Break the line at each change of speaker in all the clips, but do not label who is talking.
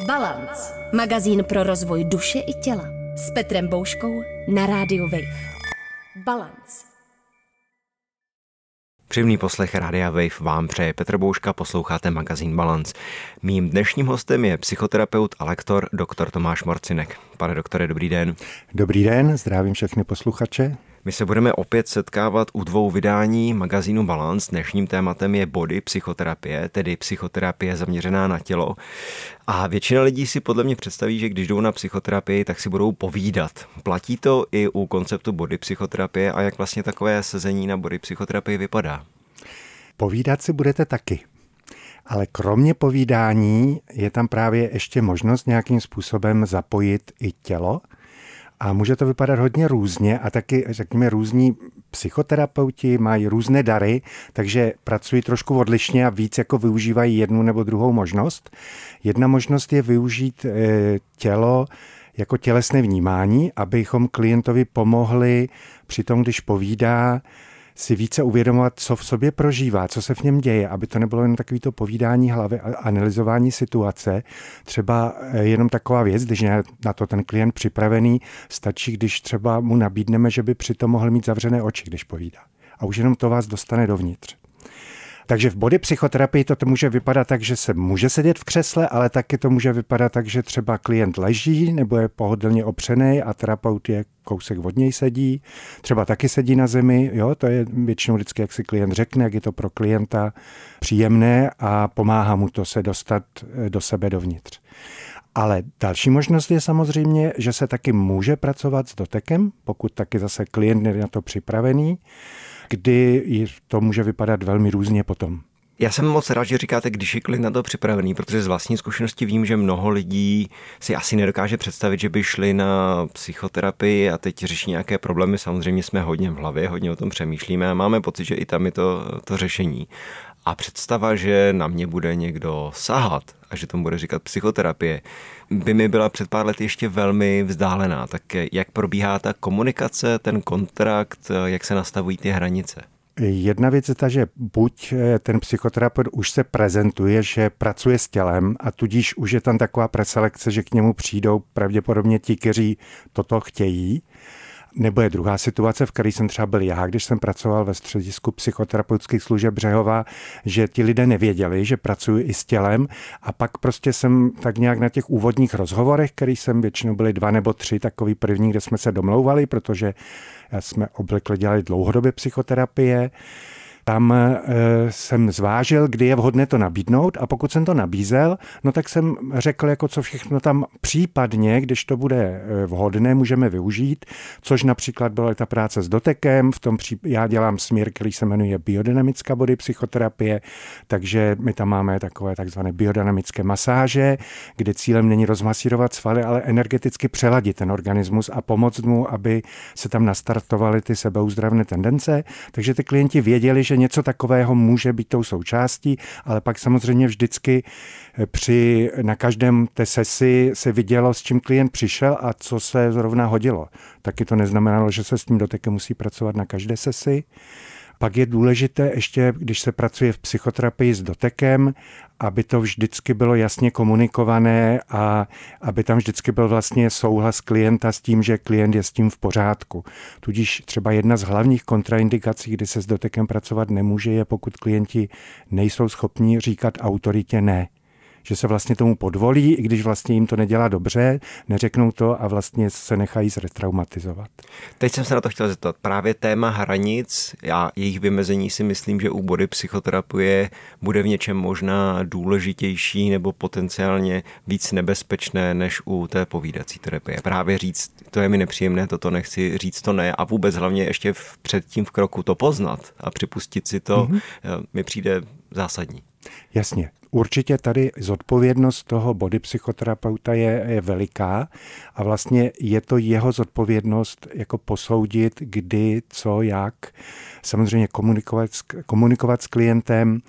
Balance. Magazín pro rozvoj duše i těla. S Petrem Bouškou na rádiu Wave. Balance.
Příjemný poslech Rádia Wave vám přeje Petr Bouška, posloucháte magazín Balance. Mým dnešním hostem je psychoterapeut a lektor dr. Tomáš Morcinek. Pane doktore, dobrý den.
Dobrý den, zdravím všechny posluchače.
My se budeme opět setkávat u dvou vydání magazínu Balance. Dnešním tématem je body psychoterapie, tedy psychoterapie zaměřená na tělo. A většina lidí si podle mě představí, že když jdou na psychoterapii, tak si budou povídat. Platí to i u konceptu body psychoterapie a jak vlastně takové sezení na body psychoterapii vypadá?
Povídat si budete taky. Ale kromě povídání je tam právě ještě možnost nějakým způsobem zapojit i tělo a může to vypadat hodně různě a taky, řekněme, různí psychoterapeuti mají různé dary, takže pracují trošku odlišně a víc jako využívají jednu nebo druhou možnost. Jedna možnost je využít e, tělo jako tělesné vnímání, abychom klientovi pomohli při tom, když povídá, si více uvědomovat, co v sobě prožívá, co se v něm děje, aby to nebylo jen takovýto povídání hlavy a analyzování situace. Třeba eh, jenom taková věc, když je na to ten klient připravený, stačí, když třeba mu nabídneme, že by přitom mohl mít zavřené oči, když povídá. A už jenom to vás dostane dovnitř. Takže v body psychoterapii to může vypadat tak, že se může sedět v křesle, ale taky to může vypadat tak, že třeba klient leží nebo je pohodlně opřený a terapeut je kousek od něj sedí. Třeba taky sedí na zemi, jo, to je většinou vždycky, jak si klient řekne, jak je to pro klienta příjemné a pomáhá mu to se dostat eh, do sebe dovnitř. Ale další možnost je samozřejmě, že se taky může pracovat s dotekem, pokud taky zase klient je na to připravený kdy to může vypadat velmi různě potom.
Já jsem moc rád, že říkáte, když je klient na to připravený, protože z vlastní zkušenosti vím, že mnoho lidí si asi nedokáže představit, že by šli na psychoterapii a teď řeší nějaké problémy. Samozřejmě jsme hodně v hlavě, hodně o tom přemýšlíme a máme pocit, že i tam je to, to řešení. A představa, že na mě bude někdo sahat a že tomu bude říkat psychoterapie, by mi byla před pár lety ještě velmi vzdálená. Tak jak probíhá ta komunikace, ten kontrakt, jak se nastavují ty hranice?
Jedna věc je ta, že buď eh, ten psychoterapeut už se prezentuje, že pracuje s tělem a tudíž už je tam taková preselekce, že k němu přijdou pravděpodobně ti, kteří toto chtějí, nebo je druhá situace, v které jsem třeba byl já, když jsem pracoval ve středisku psychoterapeutických služeb Břehova, že ti lidé nevěděli, že pracuji i s tělem. A pak prostě jsem tak nějak na těch úvodních rozhovorech, který jsem většinou byli dva nebo tři, takový první, kde jsme se domlouvali, protože jsme obvykle dělali dlouhodobě psychoterapie, tam e, jsem zvážil, kdy je vhodné to nabídnout a pokud jsem to nabízel, no tak jsem řekl, jako co všechno tam případně, když to bude e, vhodné, můžeme využít, což například byla ta práce s dotekem, v tom pří... já dělám směr, který se jmenuje biodynamická body psychoterapie, takže my tam máme takové takzvané biodynamické masáže, kde cílem není rozmasírovat svaly, ale energeticky přeladit ten organismus a pomoct mu, aby se tam nastartovaly ty sebeuzdravné tendence. Takže ty klienti věděli, že že něco takového může být tou součástí, ale pak samozřejmě vždycky eh, při, na každém té sesi se vidělo, s čím klient přišel a co se zrovna hodilo. Taky to neznamenalo, že se s tím dotekem musí pracovat na každé sesi. Pak je důležité ještě, když se pracuje v psychoterapii s dotekem, aby to vždycky bylo jasně komunikované a aby tam vždycky byl vlastně souhlas klienta s tím, že klient je s tím v pořádku. Tudíž třeba jedna z hlavních kontraindikací, kdy se s dotekem pracovat nemůže, je pokud klienti nejsou schopni říkat autoritě ne že se vlastně tomu podvolí, i když vlastně jim to nedělá dobře, neřeknou to a vlastně se nechají zretraumatizovat.
Teď jsem se na to chtěl zeptat. Právě téma hranic a jejich vymezení si myslím, že u body psychoterapie bude v něčem možná důležitější nebo potenciálně víc nebezpečné než u té povídací terapie. Právě říct, to je mi nepříjemné, toto nechci, říct to ne a vůbec hlavně ještě v, předtím v kroku to poznat a připustit si to mm-hmm. mi přijde zásadní.
Jasně. Určitě tady zodpovědnost toho body psychoterapeuta je, je veliká a vlastně je to jeho zodpovědnost jako posoudit, kdy, co, jak. Samozřejmě komunikovat, komunikovat s klientem,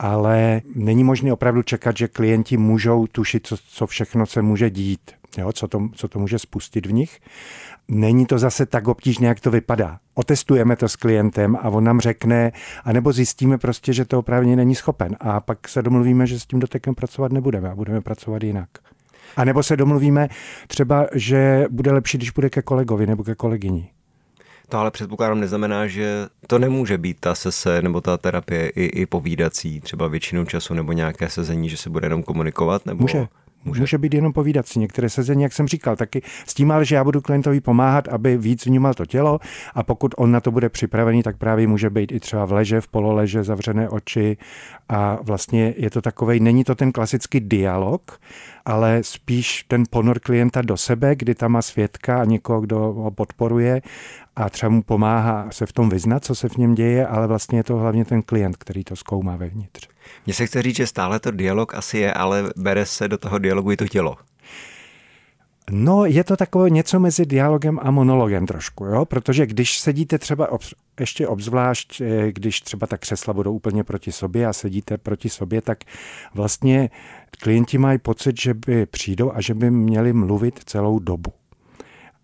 ale není možné opravdu čekat, že klienti můžou tušit, co, co všechno se může dít, jo, co, to, co to může spustit v nich není to zase tak obtížné, jak to vypadá. Otestujeme to s klientem a on nám řekne, anebo zjistíme prostě, že to opravdu není schopen. A pak se domluvíme, že s tím dotekem pracovat nebudeme a budeme pracovat jinak. A nebo se domluvíme třeba, že bude lepší, když bude ke kolegovi nebo ke kolegyni.
To ale předpokládám neznamená, že to nemůže být ta sese nebo ta terapie i, i povídací, třeba většinou času nebo nějaké sezení, že se bude jenom komunikovat? Nebo...
Může. Může. Může být jenom povídací. Některé sezení, jak jsem říkal, taky s tím ale, že já budu klientovi pomáhat, aby víc vnímal to tělo a pokud on na to bude připravený, tak právě může být i třeba v leže, v pololeže, zavřené oči a vlastně je to takovej, není to ten klasický dialog, ale spíš ten ponor klienta do sebe, kdy tam má svědka a někoho, kdo ho podporuje a třeba mu pomáhá se v tom vyznat, co se v něm děje, ale vlastně je to hlavně ten klient, který to zkoumá vevnitř.
Mně se chce říct, že stále to dialog asi je, ale bere se do toho dialogu i to tělo.
No, je to takové něco mezi dialogem a monologem trošku, jo? protože když sedíte třeba ob, ještě obzvlášť, eh, když třeba ta křesla budou úplně proti sobě a sedíte proti sobě, tak vlastně klienti mají pocit, že by přijdou a že by měli mluvit celou dobu.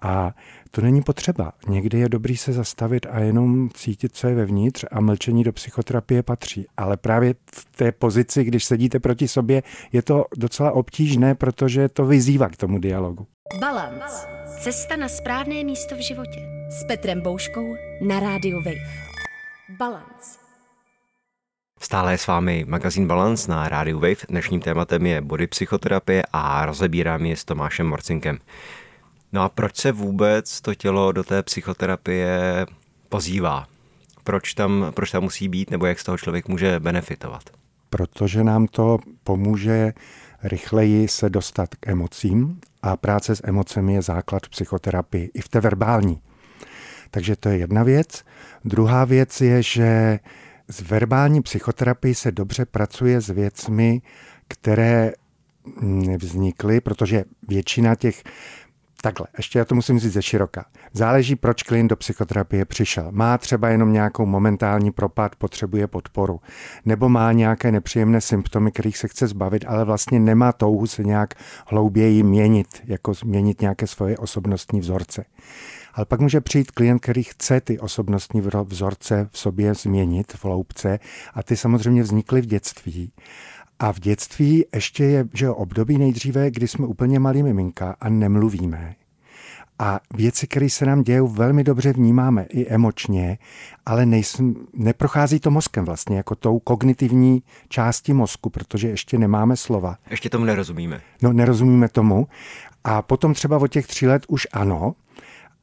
A to není potřeba. Někdy je dobrý se zastavit a jenom cítit, co je vevnitř a mlčení do psychoterapie patří. Ale právě v té pozici, když sedíte proti sobě, je to docela obtížné, protože to vyzývá k tomu dialogu.
Balance. Cesta na správné místo v životě. S Petrem Bouškou na rádiu Wave. Balance.
Stále je s vámi magazín Balance na rádiu Wave. Dnešním tématem je body psychoterapie a rozebírám je s Tomášem Morcinkem. No a proč se vůbec to tělo do té psychoterapie pozývá? Proč tam, proč tam musí být, nebo jak z toho člověk může benefitovat?
Protože nám to pomůže rychleji se dostat k emocím a práce s emocemi je základ psychoterapii, i v té verbální. Takže to je jedna věc. Druhá věc je, že s verbální psychoterapii se dobře pracuje s věcmi, které nevznikly, protože většina těch Takhle, ještě já to musím říct ze široka. Záleží, proč klient do psychoterapie přišel. Má třeba jenom nějakou momentální propad, potřebuje podporu. Nebo má nějaké nepříjemné symptomy, kterých se chce zbavit, ale vlastně nemá touhu se nějak hlouběji měnit, jako změnit nějaké svoje osobnostní vzorce. Ale pak může přijít klient, který chce ty osobnostní vzorce v sobě změnit v hloubce a ty samozřejmě vznikly v dětství. A v dětství ještě je že období nejdříve, kdy jsme úplně malí miminka a nemluvíme. A věci, které se nám dějí, velmi dobře vnímáme i emočně, ale nejsem, neprochází to mozkem vlastně, jako tou kognitivní části mozku, protože ještě nemáme slova.
Ještě tomu nerozumíme.
No, nerozumíme tomu. A potom třeba od těch tří let už ano,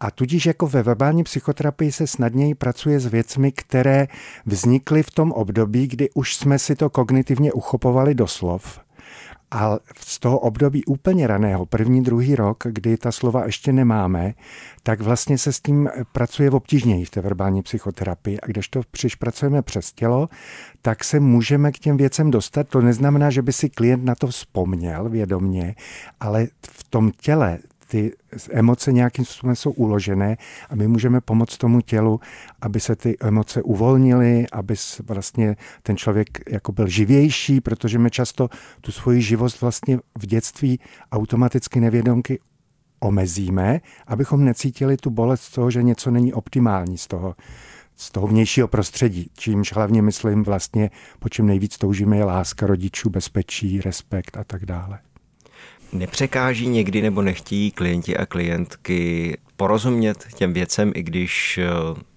a tudíž jako ve verbální psychoterapii se snadněji pracuje s věcmi, které vznikly v tom období, kdy už jsme si to kognitivně uchopovali do slov. A z toho období úplně raného, první, druhý rok, kdy ta slova ještě nemáme, tak vlastně se s tím pracuje obtížněji v té verbální psychoterapii. A když to přišpracujeme přes tělo, tak se můžeme k těm věcem dostat. To neznamená, že by si klient na to vzpomněl vědomně, ale v tom těle ty emoce nějakým způsobem jsou uložené a my můžeme pomoct tomu tělu, aby se ty emoce uvolnily, aby vlastně ten člověk jako byl živější, protože my často tu svoji živost vlastně v dětství automaticky nevědomky omezíme, abychom necítili tu bolest z toho, že něco není optimální z toho, z toho vnějšího prostředí, čímž hlavně myslím vlastně, po čem nejvíc toužíme je láska rodičů, bezpečí, respekt a tak dále.
Nepřekáží někdy nebo nechtějí klienti a klientky porozumět těm věcem, i když eh,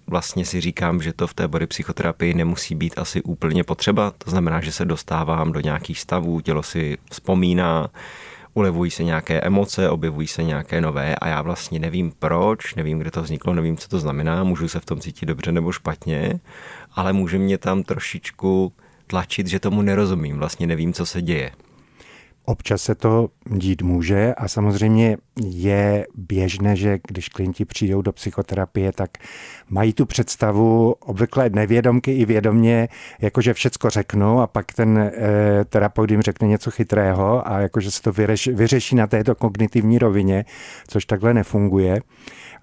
vlastně si říkám, že to v té body psychoterapii nemusí být asi úplně potřeba. To znamená, že se dostávám do nějakých stavů, tělo si vzpomíná, ulevují se nějaké emoce, objevují se nějaké nové a já vlastně nevím proč, nevím, kde to vzniklo, nevím, co to znamená, můžu se v tom cítit dobře nebo špatně, ale může mě tam trošičku tlačit, že tomu nerozumím, vlastně nevím, co se děje.
Občas se to dít může a samozřejmě je běžné, že když klienti přijdou do psychoterapie, tak mají tu představu obvykle nevědomky i vědomně, jakože všecko řeknu a pak ten e, terapeut jim řekne něco chytrého a jakože se to vyřeší, vyřeší na této kognitivní rovině, což takhle nefunguje.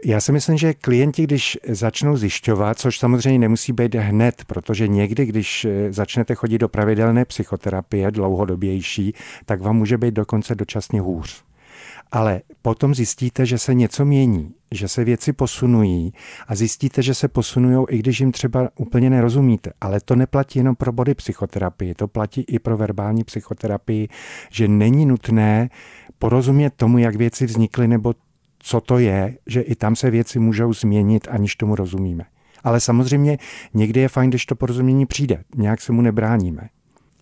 Já si myslím, že klienti, když začnou zjišťovat, což samozřejmě nemusí být hned, protože někdy, když eh, začnete chodit do pravidelné psychoterapie, dlouhodobější, tak vám může být dokonce dočasně hůř. Ale potom zjistíte, že se něco mění, že se věci posunují a zjistíte, že se posunují, i když jim třeba úplně nerozumíte. Ale to neplatí jenom pro body psychoterapii, to platí i pro verbální psychoterapii, že není nutné porozumět tomu, jak věci vznikly nebo co to je, že i tam se věci můžou změnit, aniž tomu rozumíme. Ale samozřejmě někdy je fajn, když to porozumění přijde. Nějak se mu nebráníme.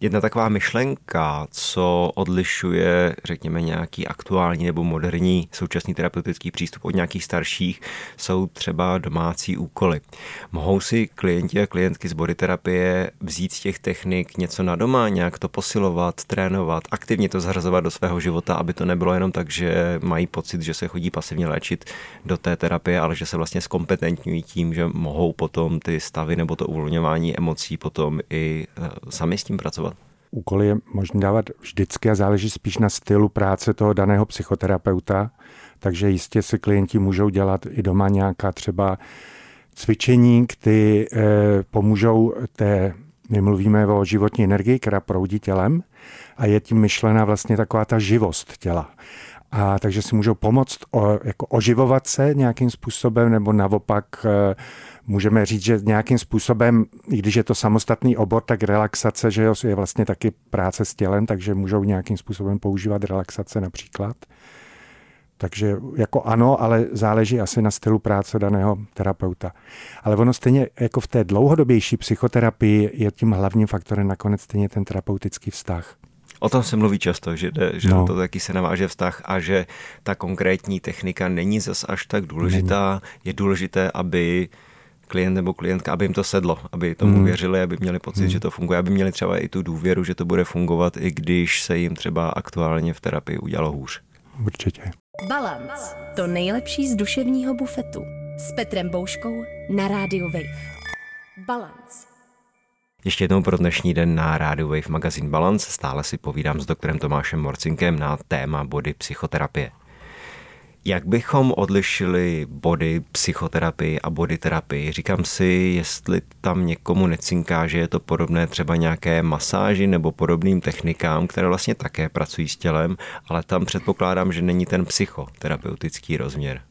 Jedna taková myšlenka, co odlišuje, řekněme, nějaký aktuální nebo moderní současný terapeutický přístup od nějakých starších, jsou třeba domácí úkoly. Mohou si klienti a klientky z bodyterapie vzít z těch technik něco na doma, nějak to posilovat, trénovat, aktivně to zařazovat do svého života, aby to nebylo jenom tak, že mají pocit, že se chodí pasivně léčit do té terapie, ale že se vlastně zkompetentňují tím, že mohou potom ty stavy nebo to uvolňování emocí potom i eh, sami s tím pracovat
úkoly je možné dávat vždycky a záleží spíš na stylu práce toho daného psychoterapeuta, takže jistě si klienti můžou dělat i doma nějaká třeba cvičení, které eh, pomůžou té, my mluvíme o životní energii, která proudí tělem a je tím myšlená vlastně taková ta živost těla. A takže si můžou pomoct o, jako oživovat se nějakým způsobem, nebo naopak eh, můžeme říct, že nějakým způsobem, i když je to samostatný obor, tak relaxace, že jo, je vlastně taky práce s tělem, takže můžou nějakým způsobem používat relaxace například. Takže jako ano, ale záleží asi na stylu práce daného terapeuta. Ale ono stejně jako v té dlouhodobější psychoterapii je tím hlavním faktorem nakonec stejně ten terapeutický vztah.
O tom se mluví často, že, že no. to taky se naváže vztah a že ta konkrétní technika není zas až tak důležitá. Není. Je důležité, aby klient nebo klientka, aby jim to sedlo, aby tomu mm. věřili, aby měli pocit, mm. že to funguje, aby měli třeba i tu důvěru, že to bude fungovat, i když se jim třeba aktuálně v terapii udělalo hůř.
Určitě.
Balance. To nejlepší z duševního bufetu. S Petrem Bouškou na rádiu Wave. Balance.
Ještě jednou pro dnešní den na Radio Wave Magazine Balance stále si povídám s doktorem Tomášem Morcinkem na téma body psychoterapie. Jak bychom odlišili body psychoterapii a body terapii? Říkám si, jestli tam někomu necinká, že je to podobné třeba nějaké masáži nebo podobným technikám, které vlastně také pracují s tělem, ale tam předpokládám, že není ten psychoterapeutický rozměr.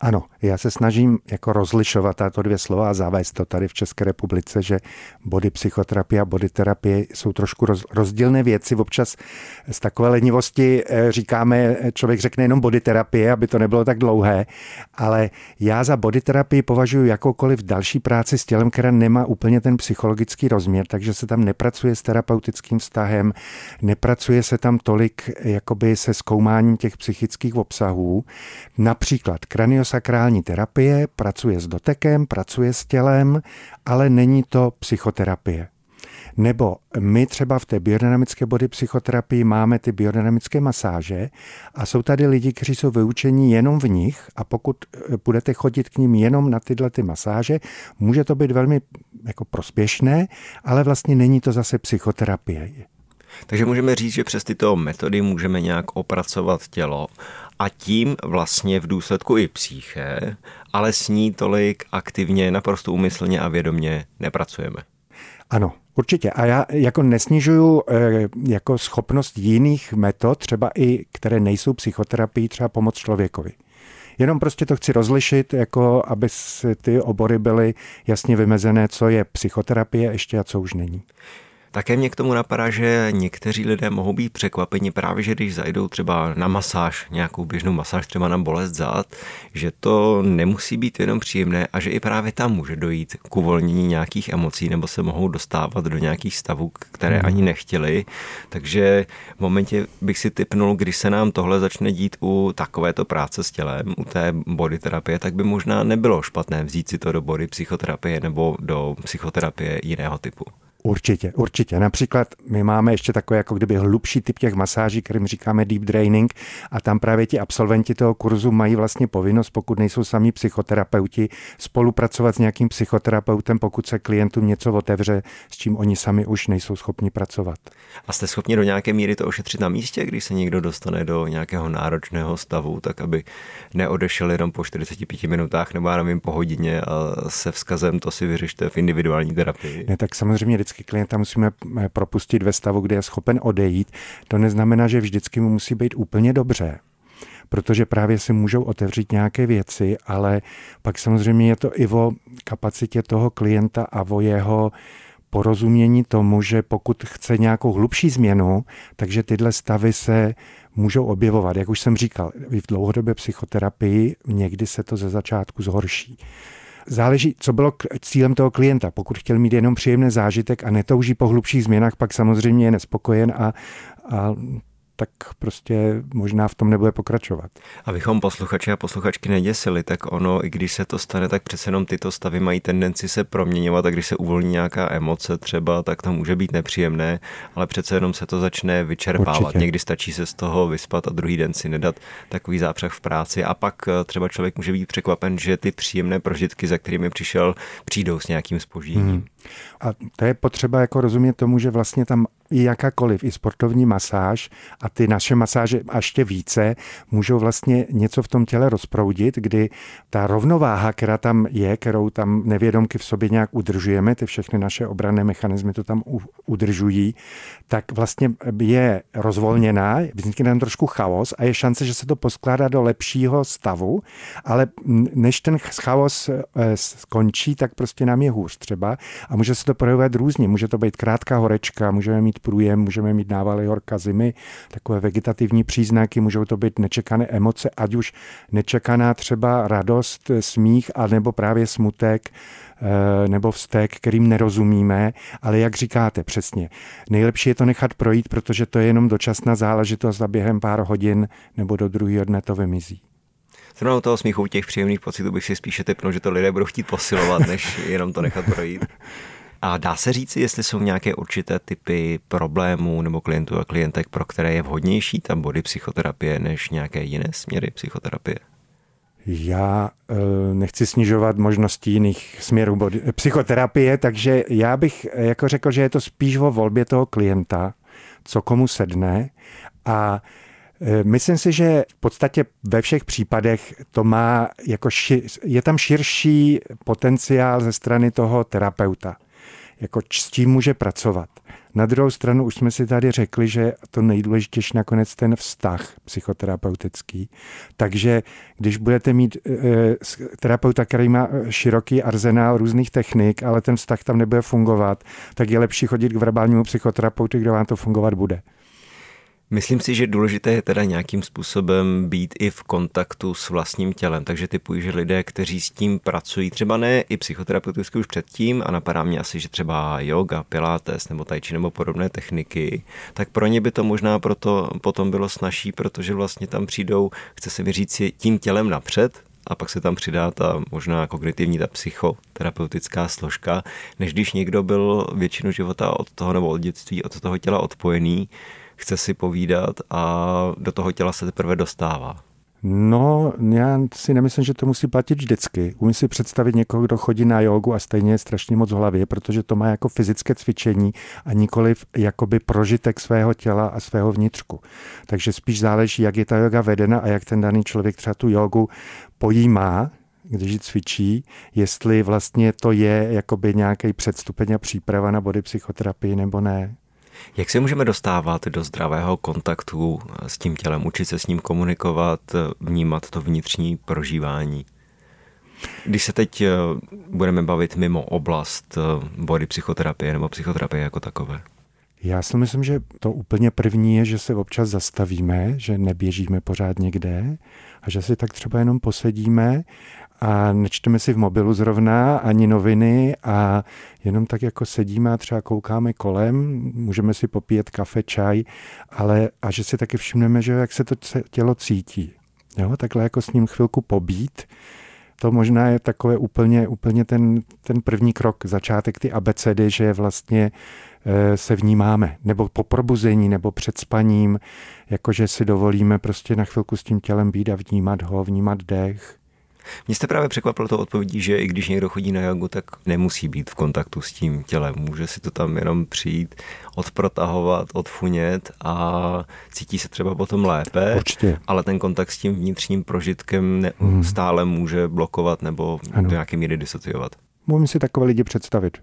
Ano, já se snažím jako rozlišovat tato dvě slova a zavést to tady v České republice, že body psychoterapie a body terapie jsou trošku roz, rozdílné věci. Občas z takové lenivosti eh, říkáme, člověk řekne jenom body terapie, aby to nebylo tak dlouhé, ale já za body terapii považuji jakoukoliv další práci s tělem, která nemá úplně ten psychologický rozměr, takže se tam nepracuje s terapeutickým vztahem, nepracuje se tam tolik jakoby se zkoumáním těch psychických obsahů. Například kraniosakrální terapie pracuje s dotekem, pracuje s tělem, ale není to psychoterapie. Nebo my třeba v té biodynamické body psychoterapii máme ty biodynamické masáže a jsou tady lidi, kteří jsou vyučení jenom v nich a pokud eh, budete chodit k ním jenom na tyhle ty masáže, může to být velmi jako prospěšné, ale vlastně není to zase psychoterapie.
Takže můžeme říct, že přes tyto metody můžeme nějak opracovat tělo a tím vlastně v důsledku i psyché, ale s ní tolik aktivně, naprosto úmyslně a vědomně nepracujeme.
Ano, Určitě. A já jako nesnižuju eh, jako schopnost jiných metod, třeba i které nejsou psychoterapii, třeba pomoc člověkovi. Jenom prostě to chci rozlišit, jako aby ty obory byly jasně vymezené, co je psychoterapie ještě a co už není.
Také mě k tomu napadá, že někteří lidé mohou být překvapeni právě, že když zajdou třeba na masáž, nějakou běžnou masáž třeba na bolest zad, že to nemusí být jenom příjemné a že i právě tam může dojít k uvolnění nějakých emocí nebo se mohou dostávat do nějakých stavů, které ani nechtěli. Takže v momentě bych si typnul, když se nám tohle začne dít u takovéto práce s tělem, u té body terapie, tak by možná nebylo špatné vzít si to do body psychoterapie nebo do psychoterapie jiného typu.
Určitě, určitě. Například my máme ještě takový jako kdyby hlubší typ těch masáží, kterým říkáme deep draining a tam právě ti absolventi toho kurzu mají vlastně povinnost, pokud nejsou sami psychoterapeuti, spolupracovat s nějakým psychoterapeutem, pokud se klientům něco otevře, s čím oni sami už nejsou schopni pracovat.
A jste schopni do nějaké míry to ošetřit na místě, když se někdo dostane do nějakého náročného stavu, tak aby neodešel jenom po 45 minutách nebo já nevím po hodině a se vzkazem to si vyřešte v individuální terapii?
Ne, tak samozřejmě vždycky klienta musíme eh, propustit ve stavu, kde je schopen odejít. To neznamená, že vždycky mu musí být úplně dobře protože právě si můžou otevřít nějaké věci, ale pak samozřejmě je to i o kapacitě toho klienta a o jeho porozumění tomu, že pokud chce nějakou hlubší změnu, takže tyhle stavy se můžou objevovat. Jak už jsem říkal, v dlouhodobé psychoterapii někdy se to ze začátku zhorší. Záleží, co bylo cílem toho klienta. Pokud chtěl mít jenom příjemný zážitek a netouží po hlubších změnách, pak samozřejmě je nespokojen a, a tak prostě možná v tom nebude pokračovat.
Abychom posluchače a posluchačky neděsili, tak ono, i když se to stane, tak přece jenom tyto stavy mají tendenci se proměňovat a když se uvolní nějaká emoce třeba, tak to může být nepříjemné, ale přece jenom se to začne vyčerpávat. Určitě. Někdy stačí se z toho vyspat a druhý den si nedat takový zápřeh v práci a pak eh, třeba člověk může být překvapen, že ty příjemné prožitky, za kterými přišel, přijdou s nějakým spožděním. Hmm.
A to je potřeba jako rozumět tomu, že vlastně tam i jakákoliv, i sportovní masáž a ty naše masáže a ještě více můžou vlastně něco v tom těle rozproudit, kdy ta rovnováha, která tam je, kterou tam nevědomky v sobě nějak udržujeme, ty všechny naše obranné mechanismy to tam udržují, tak vlastně je rozvolněná, vznikne tam trošku chaos a je šance, že se to poskládá do lepšího stavu, ale než ten chaos eh, skončí, tak prostě nám je hůř třeba a může se to projevovat různě. Může to být krátká horečka, můžeme mít průjem, můžeme mít návaly horka zimy, takové vegetativní příznaky, můžou to být nečekané emoce, ať už nečekaná třeba radost, smích, anebo právě smutek, eh, nebo vztek, kterým nerozumíme, ale jak říkáte přesně, nejlepší je to nechat projít, protože to je jenom dočasná záležitost a během pár hodin nebo do druhého dne to vymizí.
Zrovna toho smíchu těch příjemných pocitů bych si spíše typnul, že to lidé budou chtít posilovat, než jenom to nechat projít. A dá se říci, jestli jsou nějaké určité typy problémů nebo klientů a klientek, pro které je vhodnější ta body psychoterapie než nějaké jiné směry psychoterapie?
Já e, nechci snižovat možnosti jiných směrů body, psychoterapie, takže já bych jako řekl, že je to spíš o volbě toho klienta, co komu sedne a Myslím si, že v podstatě ve všech případech to má jako šir, je tam širší potenciál ze strany toho terapeuta jako s tím může pracovat. Na druhou stranu už jsme si tady řekli, že to nejdůležitější nakonec ten vztah psychoterapeutický. Takže když budete mít e, terapeuta, který má e, široký arzenál různých technik, ale ten vztah tam nebude fungovat, tak je lepší chodit k verbálnímu psychoterapeutu, kde vám to fungovat bude.
Myslím si, že důležité je teda nějakým způsobem být i v kontaktu s vlastním tělem, takže typuji, že lidé, kteří s tím pracují, třeba ne i psychoterapeuticky už předtím, a napadá mě asi, že třeba yoga, pilates nebo tai chi nebo podobné techniky, tak pro ně by to možná proto potom bylo snažší, protože vlastně tam přijdou, chce se mi říct, tím tělem napřed, a pak se tam přidá ta možná kognitivní, ta psychoterapeutická složka, než když někdo byl většinu života od toho nebo od dětství, od toho těla odpojený, chce si povídat a do toho těla se teprve dostává.
No, já si nemyslím, že to musí platit vždycky. Umím si představit někoho, kdo chodí na jogu a stejně je strašně moc v hlavě, protože to má jako fyzické cvičení a nikoliv jakoby prožitek svého těla a svého vnitřku. Takže spíš záleží, jak je ta yoga vedena a jak ten daný člověk třeba tu jogu pojímá, když ji cvičí, jestli vlastně to je jakoby nějaký předstupeň a příprava na body psychoterapii nebo ne.
Jak se můžeme dostávat do zdravého kontaktu s tím tělem, učit se s ním komunikovat, vnímat to vnitřní prožívání? Když se teď eh, budeme bavit mimo oblast eh, body psychoterapie nebo psychoterapie jako takové.
Já si myslím, že to úplně první je, že se občas zastavíme, že neběžíme pořád někde a že si tak třeba jenom posedíme a nečteme si v mobilu zrovna ani noviny a jenom tak jako sedíme a třeba koukáme kolem, můžeme si popíjet kafe, čaj, ale a že si taky všimneme, že jak se to tělo cítí. Jo, takhle jako s ním chvilku pobít, to možná je takové úplně, úplně ten, ten první krok, začátek ty abecedy, že vlastně e, se vnímáme, nebo po probuzení, nebo před spaním, jakože si dovolíme prostě na chvilku s tím tělem být a vnímat ho, vnímat dech,
mě jste právě překvapilo to odpovědí, že i když někdo chodí na jogu, tak nemusí být v kontaktu s tím tělem. Může si to tam jenom přijít, odprotahovat, odfunět a cítí se třeba potom lépe.
Určitě.
Ale ten kontakt s tím vnitřním prožitkem ne, hmm. stále může blokovat nebo ano. do nějaké míry disociovat.
Můžeme si takové lidi představit.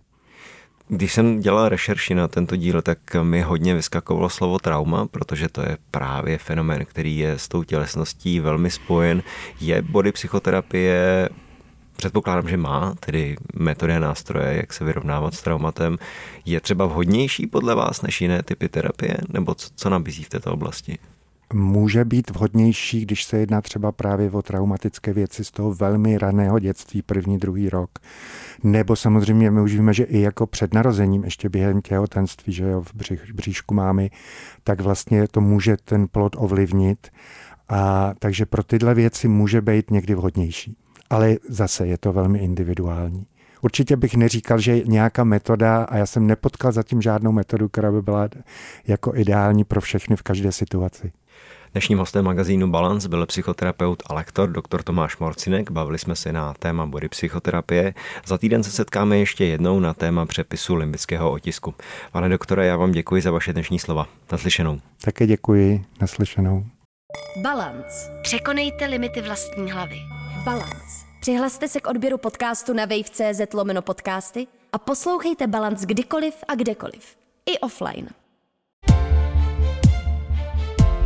Když jsem dělal rešerši na tento díl, tak mi hodně vyskakovalo slovo trauma, protože to je právě fenomén, který je s tou tělesností velmi spojen. Je body psychoterapie předpokládám, že má tedy metody a nástroje, jak se vyrovnávat s traumatem, je třeba vhodnější podle vás než jiné typy terapie? Nebo co, co nabízí v této oblasti?
Může být vhodnější, když se jedná třeba právě o traumatické věci z toho velmi raného dětství, první, druhý rok. Nebo samozřejmě my už víme, že i jako před narozením, ještě během těhotenství, že jo, v bříšku mámy, tak vlastně to může ten plod ovlivnit. A takže pro tyhle věci může být někdy vhodnější. Ale zase je to velmi individuální. Určitě bych neříkal, že nějaká metoda, a já jsem nepotkal zatím žádnou metodu, která by byla jako ideální pro všechny v každé situaci.
Dnešním hostem magazínu Balance byl psychoterapeut a lektor dr. Tomáš Morcinek. Bavili jsme se na téma body psychoterapie. Za týden se setkáme ještě jednou na téma přepisu limbického otisku. Pane doktore, já vám děkuji za vaše dnešní slova. Naslyšenou.
Také děkuji. Naslyšenou.
Balance. Překonejte limity vlastní hlavy. Balance. Přihlaste se k odběru podcastu na wave.cz lomeno podcasty a poslouchejte Balance kdykoliv a kdekoliv. I offline.